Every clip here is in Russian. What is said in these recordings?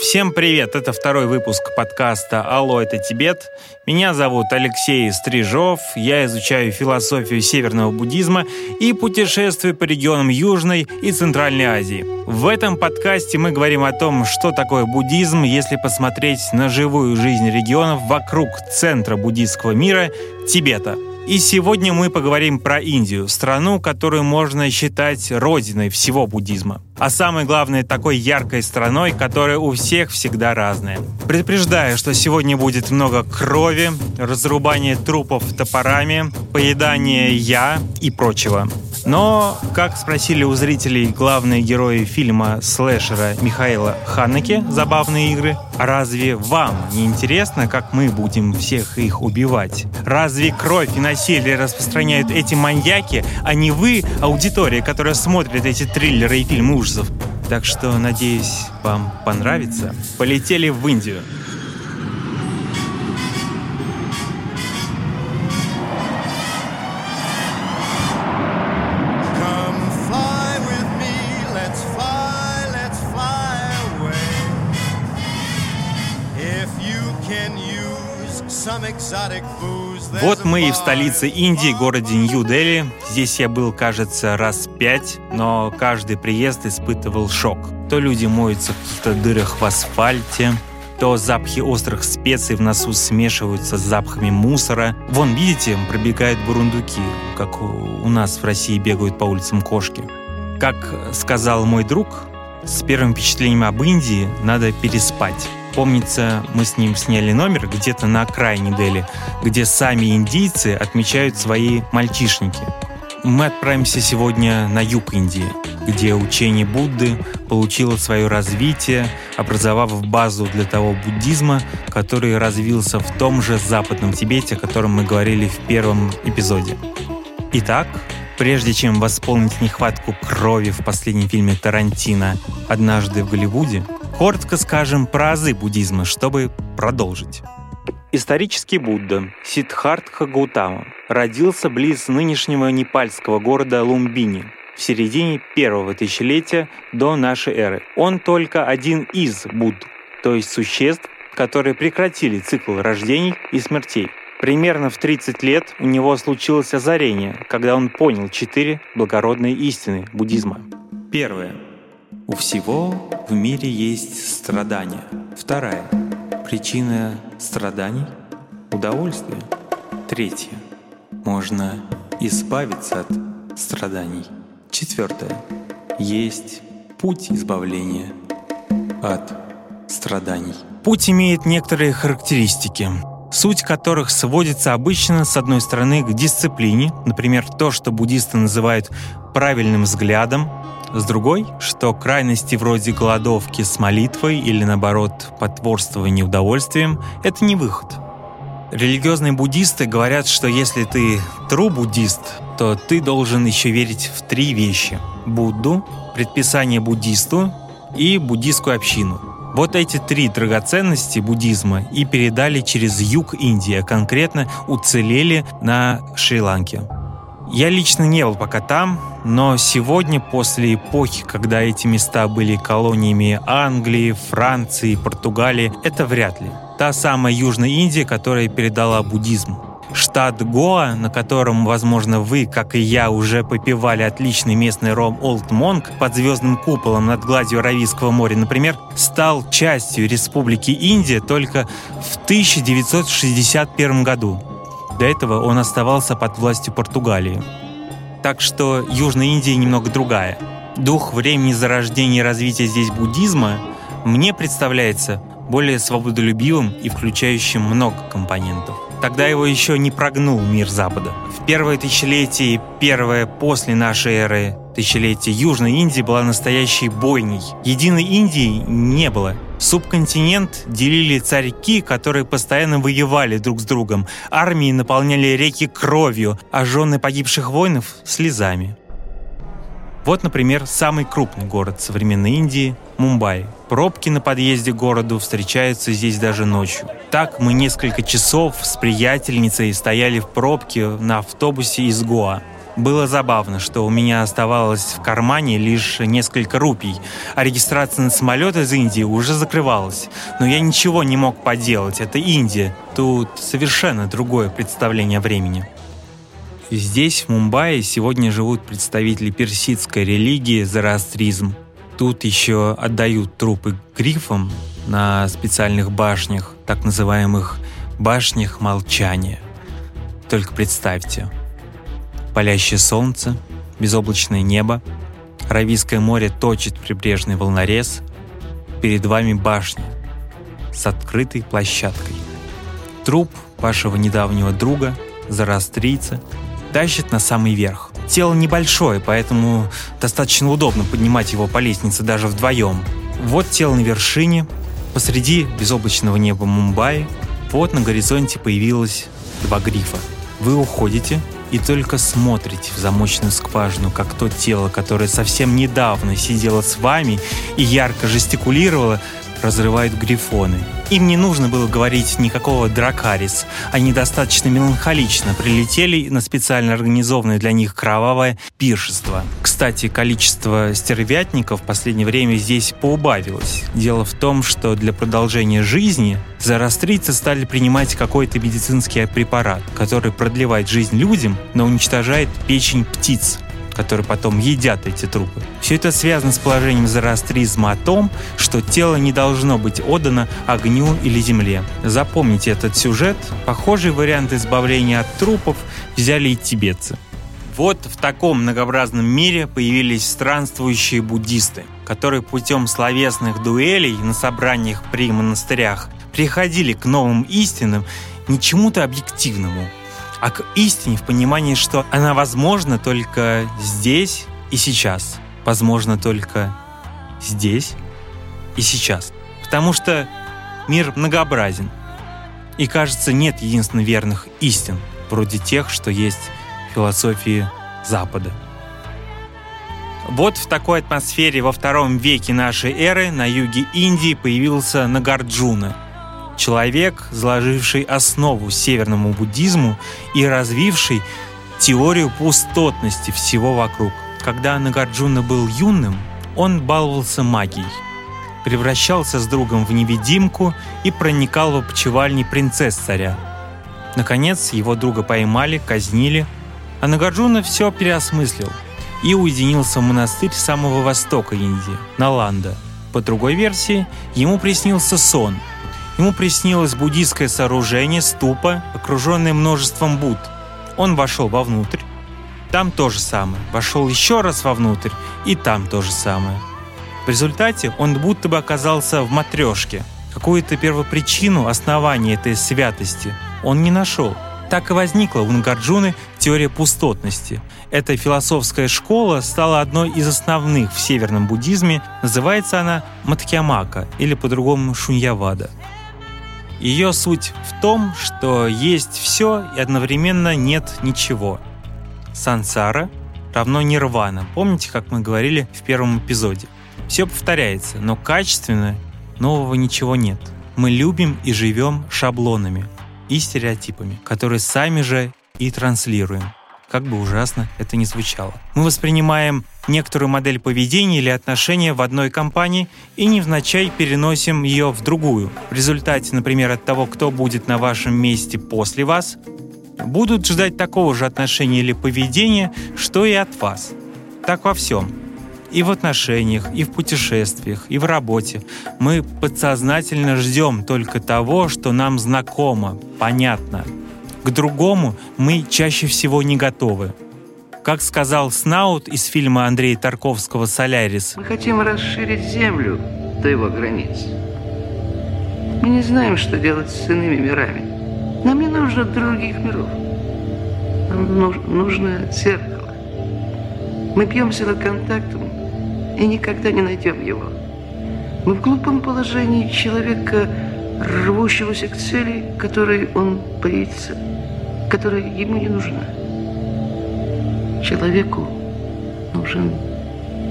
Всем привет! Это второй выпуск подкаста «Алло, это Тибет». Меня зовут Алексей Стрижов, я изучаю философию северного буддизма и путешествую по регионам Южной и Центральной Азии. В этом подкасте мы говорим о том, что такое буддизм, если посмотреть на живую жизнь регионов вокруг центра буддийского мира – Тибета – и сегодня мы поговорим про Индию, страну, которую можно считать родиной всего буддизма. А самое главное, такой яркой страной, которая у всех всегда разная. Предупреждаю, что сегодня будет много крови, разрубания трупов топорами, поедания я и прочего. Но, как спросили у зрителей главные герои фильма слэшера Михаила Ханеке «Забавные игры», разве вам не интересно, как мы будем всех их убивать? Разве кровь и насилие распространяют эти маньяки, а не вы, аудитория, которая смотрит эти триллеры и фильмы ужасов? Так что, надеюсь, вам понравится. Полетели в Индию. Вот мы и в столице Индии, городе Нью-Дели. Здесь я был, кажется, раз пять, но каждый приезд испытывал шок. То люди моются в каких-то дырах в асфальте, то запахи острых специй в носу смешиваются с запахами мусора. Вон, видите, пробегают бурундуки, как у нас в России бегают по улицам кошки. Как сказал мой друг, с первым впечатлением об Индии надо переспать. Помнится, мы с ним сняли номер где-то на окраине Дели, где сами индийцы отмечают свои мальчишники. Мы отправимся сегодня на юг Индии, где учение Будды получило свое развитие, образовав базу для того буддизма, который развился в том же западном Тибете, о котором мы говорили в первом эпизоде. Итак, прежде чем восполнить нехватку крови в последнем фильме Тарантино «Однажды в Голливуде», Коротко скажем про азы буддизма, чтобы продолжить. Исторический Будда Сиддхартха Гаутама родился близ нынешнего непальского города Лумбини в середине первого тысячелетия до нашей эры. Он только один из Будд, то есть существ, которые прекратили цикл рождений и смертей. Примерно в 30 лет у него случилось озарение, когда он понял четыре благородные истины буддизма. Первое. У всего в мире есть страдания. Вторая. Причина страданий – удовольствие. Третье. Можно избавиться от страданий. Четвертое. Есть путь избавления от страданий. Путь имеет некоторые характеристики, суть которых сводится обычно, с одной стороны, к дисциплине, например, то, что буддисты называют правильным взглядом, с другой, что крайности вроде голодовки с молитвой или, наоборот, потворствования удовольствием – это не выход. Религиозные буддисты говорят, что если ты true буддист, то ты должен еще верить в три вещи – Будду, предписание буддисту и буддийскую общину. Вот эти три драгоценности буддизма и передали через юг Индии, а конкретно уцелели на Шри-Ланке. Я лично не был пока там, но сегодня, после эпохи, когда эти места были колониями Англии, Франции, Португалии, это вряд ли. Та самая Южная Индия, которая передала буддизм. Штат Гоа, на котором, возможно, вы, как и я, уже попивали отличный местный ром Олд Монк под звездным куполом над гладью Аравийского моря, например, стал частью Республики Индия только в 1961 году. До этого он оставался под властью Португалии. Так что Южная Индия немного другая. Дух времени зарождения и развития здесь буддизма мне представляется более свободолюбивым и включающим много компонентов. Тогда его еще не прогнул мир Запада. В первое тысячелетие, первое после нашей эры тысячелетие Южной Индии была настоящей бойней. Единой Индии не было. Субконтинент делили царьки, которые постоянно воевали друг с другом. Армии наполняли реки кровью, а жены погибших воинов – слезами. Вот, например, самый крупный город современной Индии – Мумбаи. Пробки на подъезде к городу встречаются здесь даже ночью. Так мы несколько часов с приятельницей стояли в пробке на автобусе из Гоа. Было забавно, что у меня оставалось в кармане лишь несколько рупий, а регистрация на самолет из Индии уже закрывалась. Но я ничего не мог поделать, это Индия. Тут совершенно другое представление времени. Здесь, в Мумбаи, сегодня живут представители персидской религии зороастризм. Тут еще отдают трупы грифам на специальных башнях, так называемых башнях молчания. Только представьте, палящее солнце, безоблачное небо, Аравийское море точит прибрежный волнорез, перед вами башня с открытой площадкой. Труп вашего недавнего друга, зарастрийца, тащит на самый верх. Тело небольшое, поэтому достаточно удобно поднимать его по лестнице даже вдвоем. Вот тело на вершине, посреди безоблачного неба Мумбаи, вот на горизонте появилось два грифа. Вы уходите и только смотрите в замочную скважину, как то тело, которое совсем недавно сидело с вами и ярко жестикулировало, разрывают грифоны. Им не нужно было говорить никакого дракарис. Они достаточно меланхолично прилетели на специально организованное для них кровавое пиршество. Кстати, количество стервятников в последнее время здесь поубавилось. Дело в том, что для продолжения жизни зарастрийцы стали принимать какой-то медицинский препарат, который продлевает жизнь людям, но уничтожает печень птиц которые потом едят эти трупы. Все это связано с положением зороастризма о том, что тело не должно быть отдано огню или земле. Запомните этот сюжет. Похожий вариант избавления от трупов взяли и тибетцы. Вот в таком многообразном мире появились странствующие буддисты, которые путем словесных дуэлей на собраниях при монастырях приходили к новым истинам, не чему-то объективному, а к истине в понимании, что она возможна только здесь и сейчас. Возможно только здесь и сейчас. Потому что мир многообразен. И кажется, нет единственно верных истин, вроде тех, что есть в философии Запада. Вот в такой атмосфере во втором веке нашей эры на юге Индии появился Нагарджуна – человек, заложивший основу северному буддизму и развивший теорию пустотности всего вокруг. Когда Нагарджуна был юным, он баловался магией, превращался с другом в невидимку и проникал в опочивальни принцесс царя. Наконец, его друга поймали, казнили, а Нагарджуна все переосмыслил и уединился в монастырь самого востока Индии, Наланда. По другой версии, ему приснился сон – Ему приснилось буддийское сооружение, ступа, окруженное множеством Будд. Он вошел вовнутрь. Там то же самое. Вошел еще раз вовнутрь, и там то же самое. В результате он будто бы оказался в матрешке. Какую-то первопричину основания этой святости он не нашел. Так и возникла у Нагарджуны теория пустотности. Эта философская школа стала одной из основных в северном буддизме. Называется она Матхьямака или по-другому Шуньявада. Ее суть в том, что есть все и одновременно нет ничего. Сансара равно нирвана. Помните, как мы говорили в первом эпизоде? Все повторяется, но качественно нового ничего нет. Мы любим и живем шаблонами и стереотипами, которые сами же и транслируем как бы ужасно это ни звучало. Мы воспринимаем некоторую модель поведения или отношения в одной компании и невзначай переносим ее в другую. В результате, например, от того, кто будет на вашем месте после вас, будут ждать такого же отношения или поведения, что и от вас. Так во всем. И в отношениях, и в путешествиях, и в работе. Мы подсознательно ждем только того, что нам знакомо, понятно, к другому мы чаще всего не готовы. Как сказал Снаут из фильма Андрея Тарковского «Солярис». Мы хотим расширить Землю до его границ. Мы не знаем, что делать с иными мирами. Нам не нужно других миров. Нам нужно зеркало. Мы бьемся над контактом и никогда не найдем его. Мы в глупом положении человека, рвущегося к цели, которой он боится – которая ему не нужна. Человеку нужен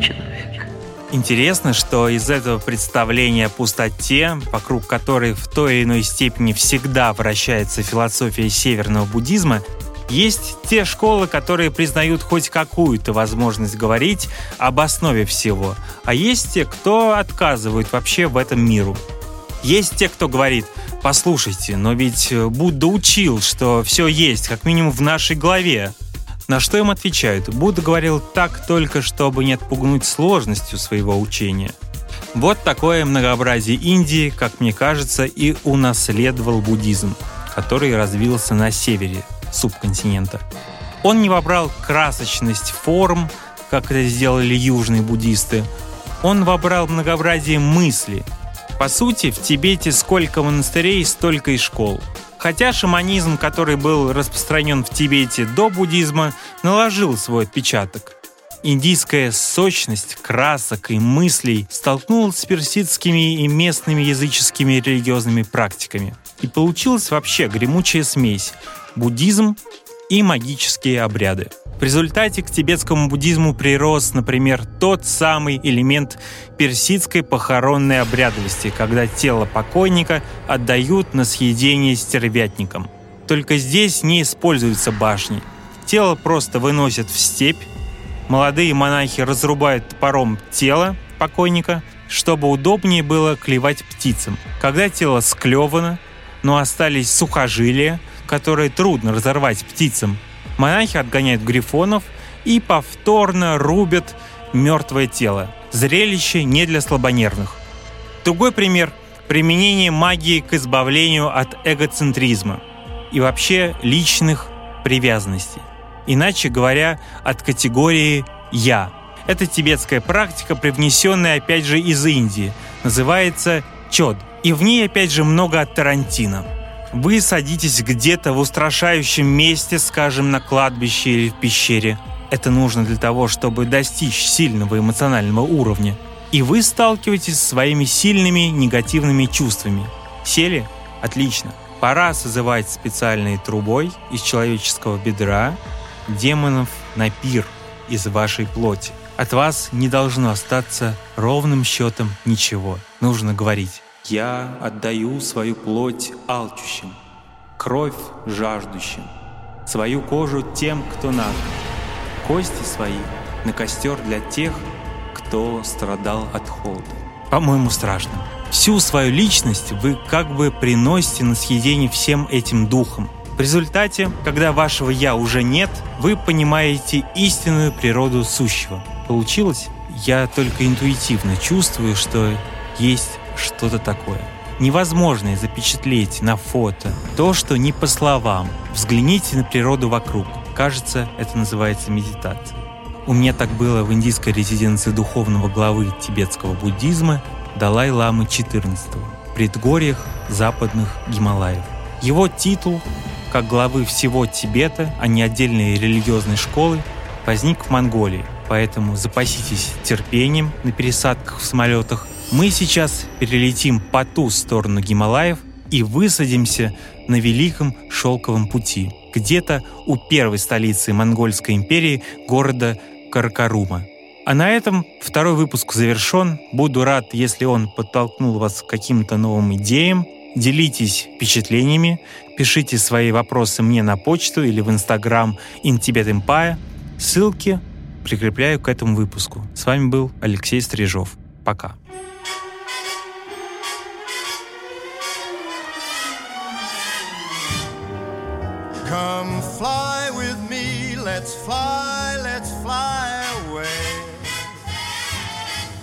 человек. Интересно, что из этого представления о пустоте, вокруг которой в той или иной степени всегда вращается философия северного буддизма, Есть те школы, которые признают хоть какую-то возможность говорить об основе всего, а есть те, кто отказывают вообще в этом миру. Есть те, кто говорит, послушайте, но ведь Будда учил, что все есть, как минимум в нашей голове. На что им отвечают? Будда говорил так только, чтобы не отпугнуть сложностью своего учения. Вот такое многообразие Индии, как мне кажется, и унаследовал буддизм, который развился на севере субконтинента. Он не вобрал красочность форм, как это сделали южные буддисты. Он вобрал многообразие мысли. По сути, в Тибете сколько монастырей, столько и школ – Хотя шаманизм, который был распространен в Тибете до буддизма, наложил свой отпечаток. Индийская сочность красок и мыслей столкнулась с персидскими и местными языческими религиозными практиками. И получилась вообще гремучая смесь – буддизм и магические обряды. В результате к тибетскому буддизму прирос, например, тот самый элемент персидской похоронной обрядовости, когда тело покойника отдают на съедение стервятникам. Только здесь не используются башни. Тело просто выносят в степь, молодые монахи разрубают топором тело покойника, чтобы удобнее было клевать птицам. Когда тело склевано, но остались сухожилия, которые трудно разорвать птицам, монахи отгоняют грифонов и повторно рубят мертвое тело. Зрелище не для слабонервных. Другой пример – применение магии к избавлению от эгоцентризма и вообще личных привязанностей. Иначе говоря, от категории «я». Это тибетская практика, привнесенная опять же из Индии. Называется чод. И в ней опять же много от Тарантино. Вы садитесь где-то в устрашающем месте, скажем, на кладбище или в пещере. Это нужно для того, чтобы достичь сильного эмоционального уровня. И вы сталкиваетесь со своими сильными негативными чувствами. Сели? Отлично. Пора созывать специальной трубой из человеческого бедра демонов на пир из вашей плоти. От вас не должно остаться ровным счетом ничего. Нужно говорить я отдаю свою плоть алчущим, кровь жаждущим, свою кожу тем, кто наг, кости свои на костер для тех, кто страдал от холода. По-моему, страшно. Всю свою личность вы как бы приносите на съедение всем этим духом. В результате, когда вашего «я» уже нет, вы понимаете истинную природу сущего. Получилось? Я только интуитивно чувствую, что есть что-то такое. Невозможно запечатлеть на фото то, что не по словам. Взгляните на природу вокруг. Кажется, это называется медитация. У меня так было в индийской резиденции духовного главы тибетского буддизма Далай-ламы XIV в предгорьях западных Гималаев. Его титул, как главы всего Тибета, а не отдельной религиозной школы, возник в Монголии, поэтому запаситесь терпением на пересадках в самолетах мы сейчас перелетим по ту сторону Гималаев и высадимся на Великом Шелковом пути, где-то у первой столицы Монгольской империи, города Каракарума. А на этом второй выпуск завершен. Буду рад, если он подтолкнул вас к каким-то новым идеям. Делитесь впечатлениями, пишите свои вопросы мне на почту или в инстаграм InTibetEmpire. Ссылки прикрепляю к этому выпуску. С вами был Алексей Стрижов. Пока. Let's fly, let's fly away.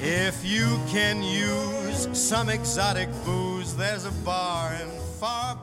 If you can use some exotic booze, there's a bar in far